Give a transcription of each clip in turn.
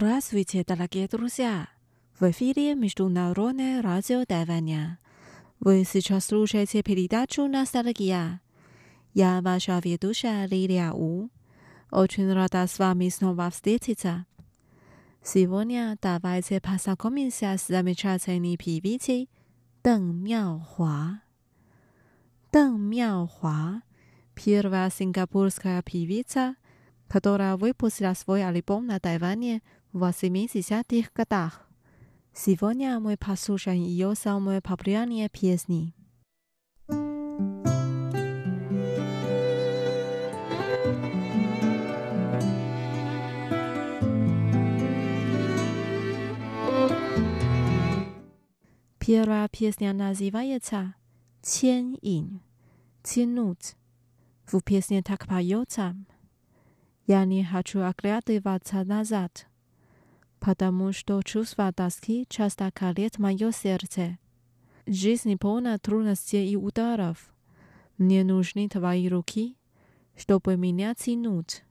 Здравствуйте, дорогие друзья! В эфире Международное радио Тайваня. Вы сейчас слушаете передачу «Ностальгия». Я ваша ведущая Лилия У. Очень рада с вами снова встретиться. Сегодня давайте познакомимся с замечательной певицей Дэн Мяохуа. Дэн Мяохуа – первая сингапурская певица, которая выпустила свой альбом на Тайване – в 80-х годах. Сегодня мы послушаем ее самые популярные песни. Первая песня называется «牵引» «Тянуть». В песне так поется «Я не хочу оглядываться назад». Потому что чувство тоски часто колет мое сердце. Жизнь полна трудностей и ударов. Мне нужны твои руки, чтобы меня тянуть.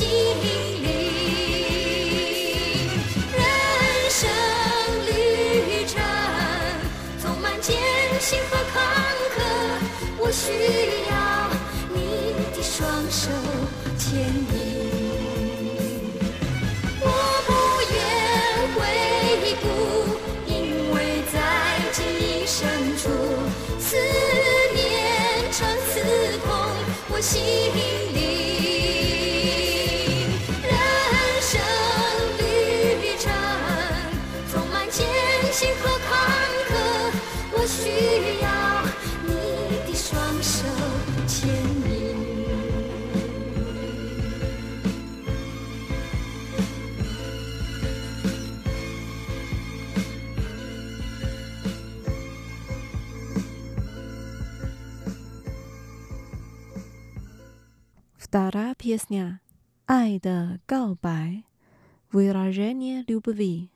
心灵人生旅程充满艰辛和坎坷我需要你的双手牵引。我不愿回顾因为在记忆深处思念常刺痛我心 Stara piesnia, 爱的告白 Virajenia Lubavi.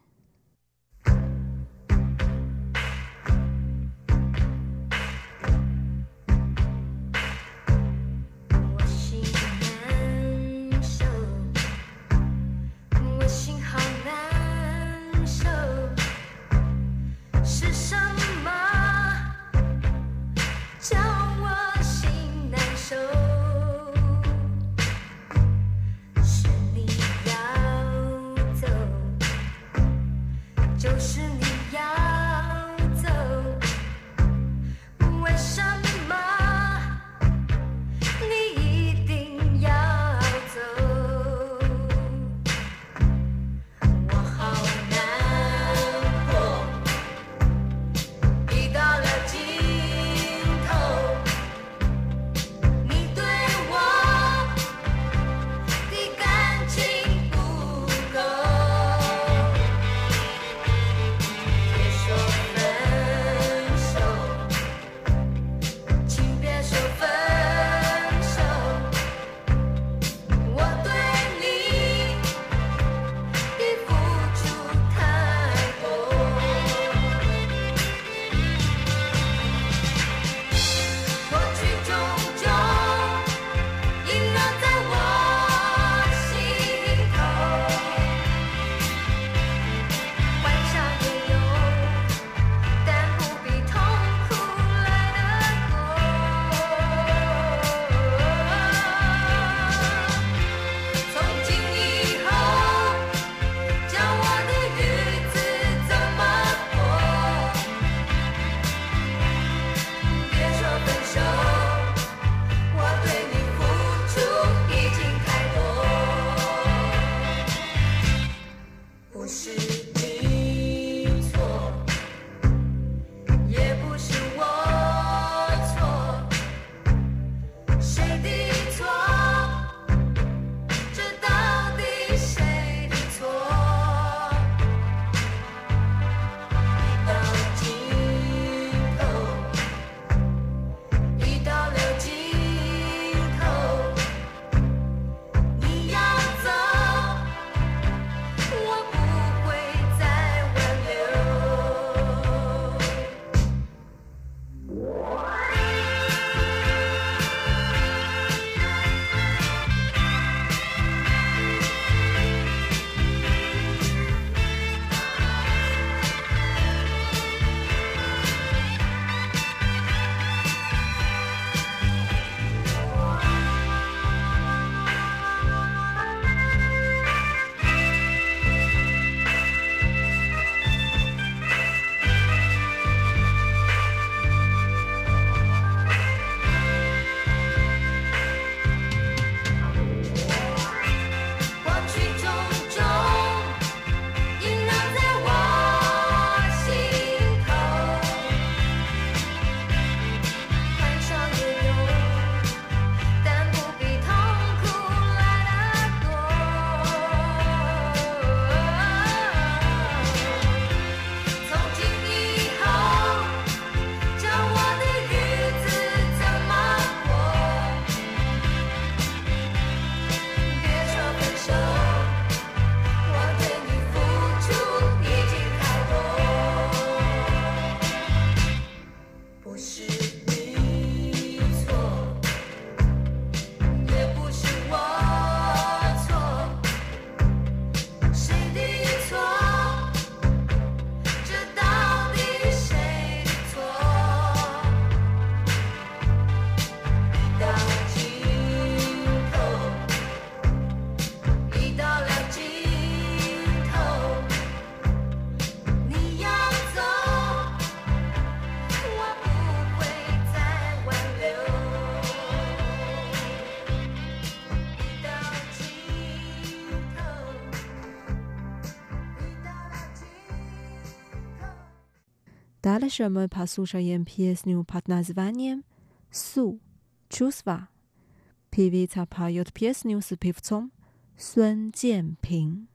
Дальше мы послушаем песню под названием «Су» чувства. Певица поет песню с певцом Сун Дженпин.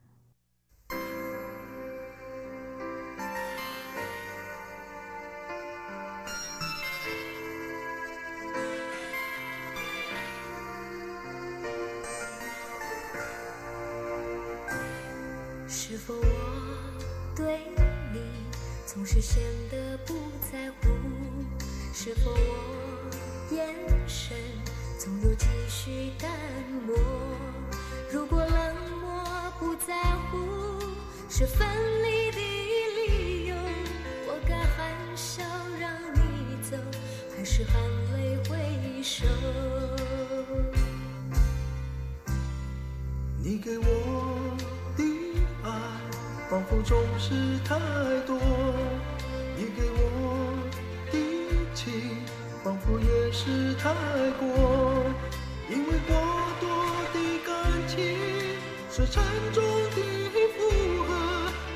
眼神总有几许淡漠？如果冷漠不在乎是分离的理由，我该含笑让你走，还是含泪挥手？你给我的爱，仿佛总是太多；你给我的情，仿佛也是太过。因为过多的感情是沉重的负荷，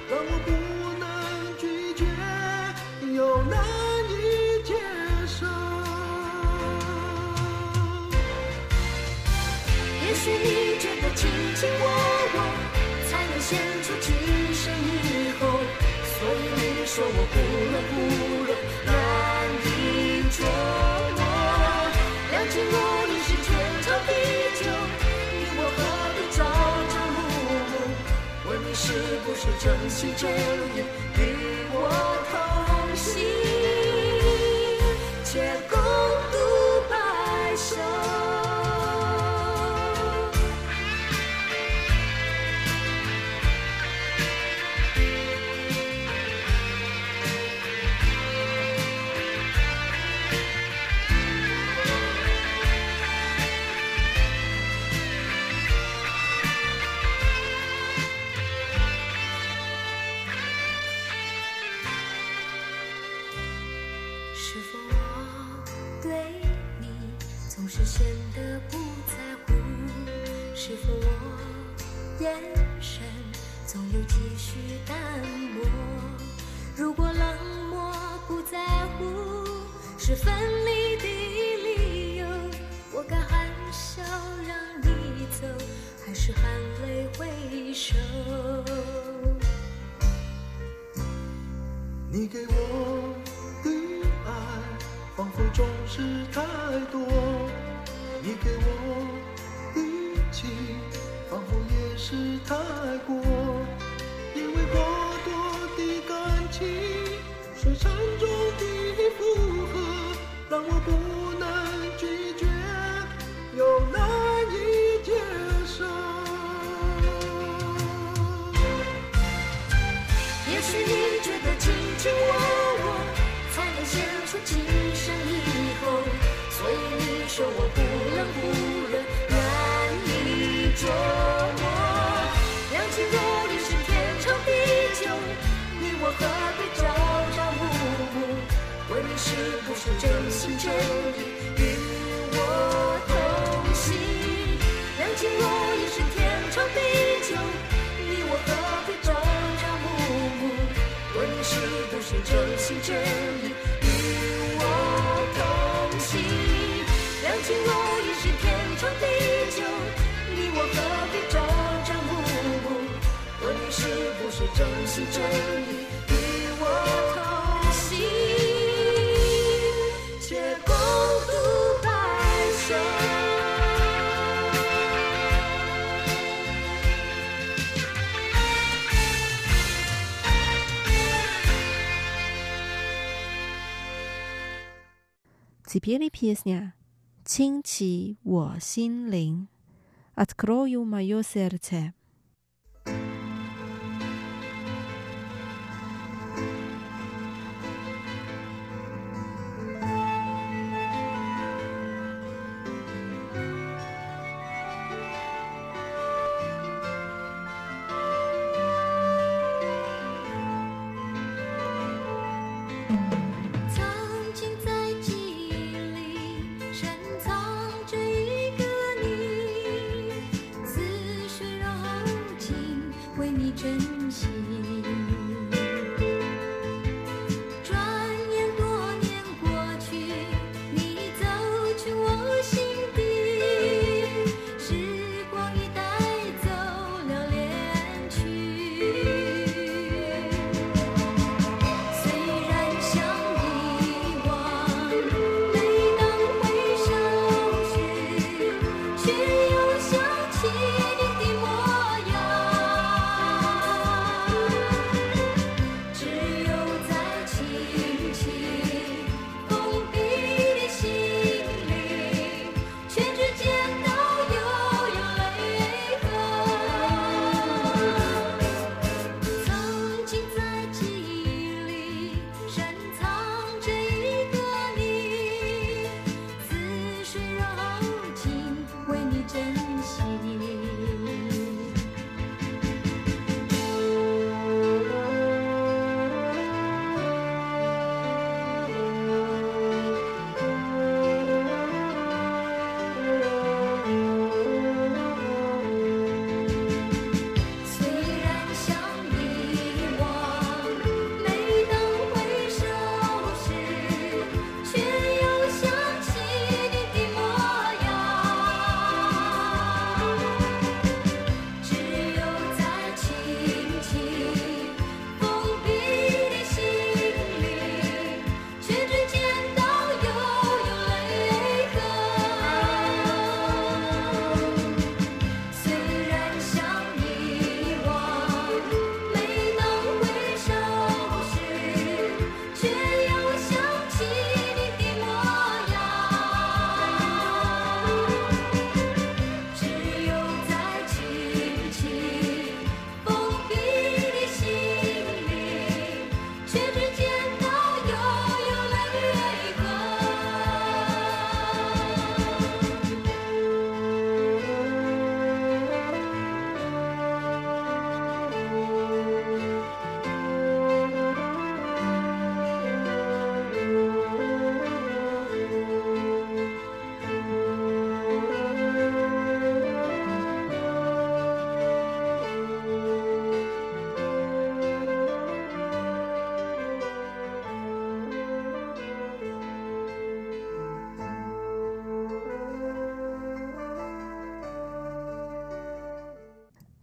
让我不能拒绝，又难以接受。也许你觉得卿卿我我才能显出今生以后，所以你说我不冷不是真心真意与我同行，是含泪挥手？你给我的爱，仿佛总是太多；你给我的情，仿佛也是太过。因为过多的感情是沉重的负荷，让我不是你觉得卿卿我我才能显出今生以后，所以你说我不真心真意与我同行？两情若已是天长地久，你我何必朝朝暮暮？问你是不是真心真意 Теперь песня «Чинчи 我心灵» Открою мое сердце. “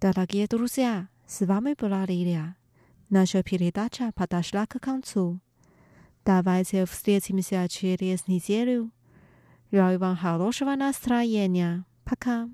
Дорогие друзья, с вами была Лилия. Наша передача подошла к концу. Давайте встретимся через неделю. Я вам хорошего настроения. Пока.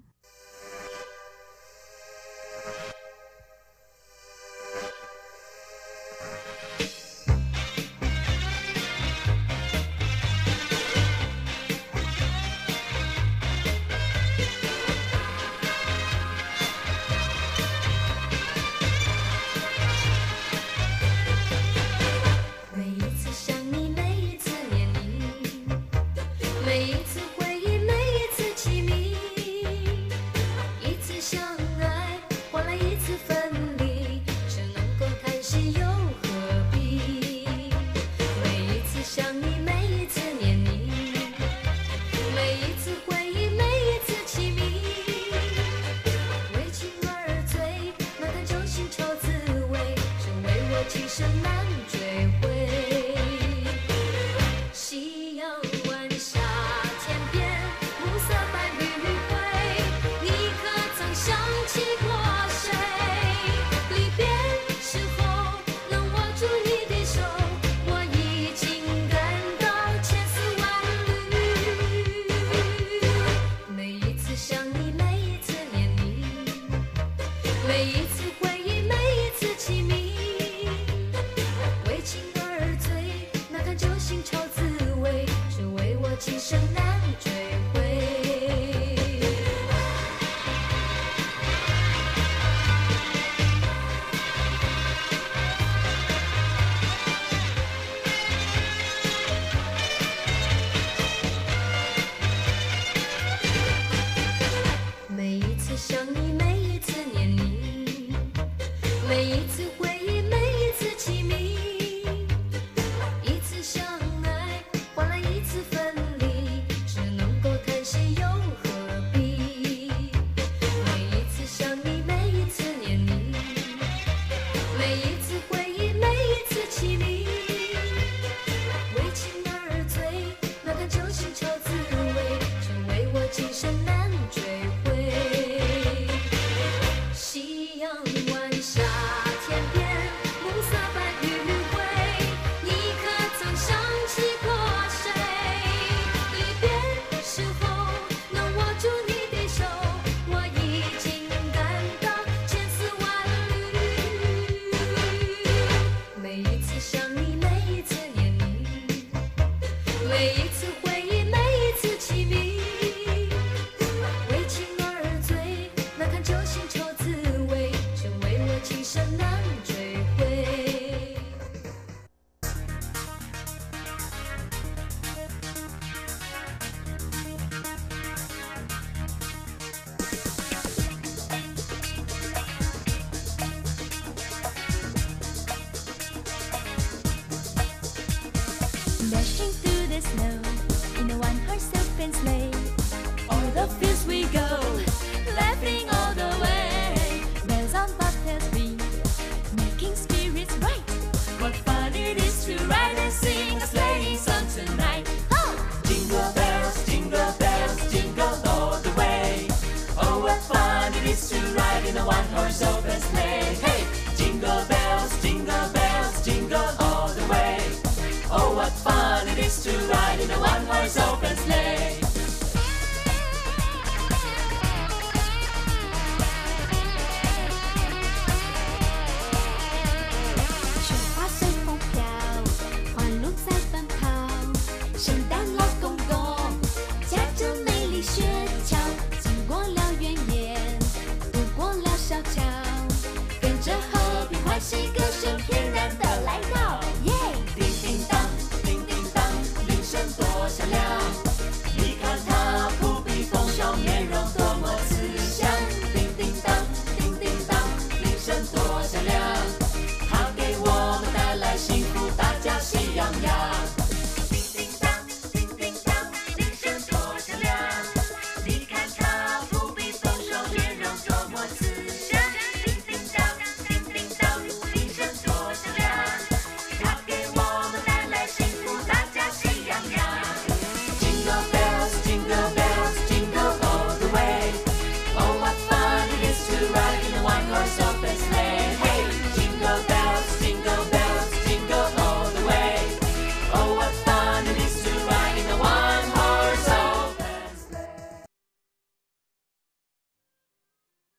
to ride in a one horse open.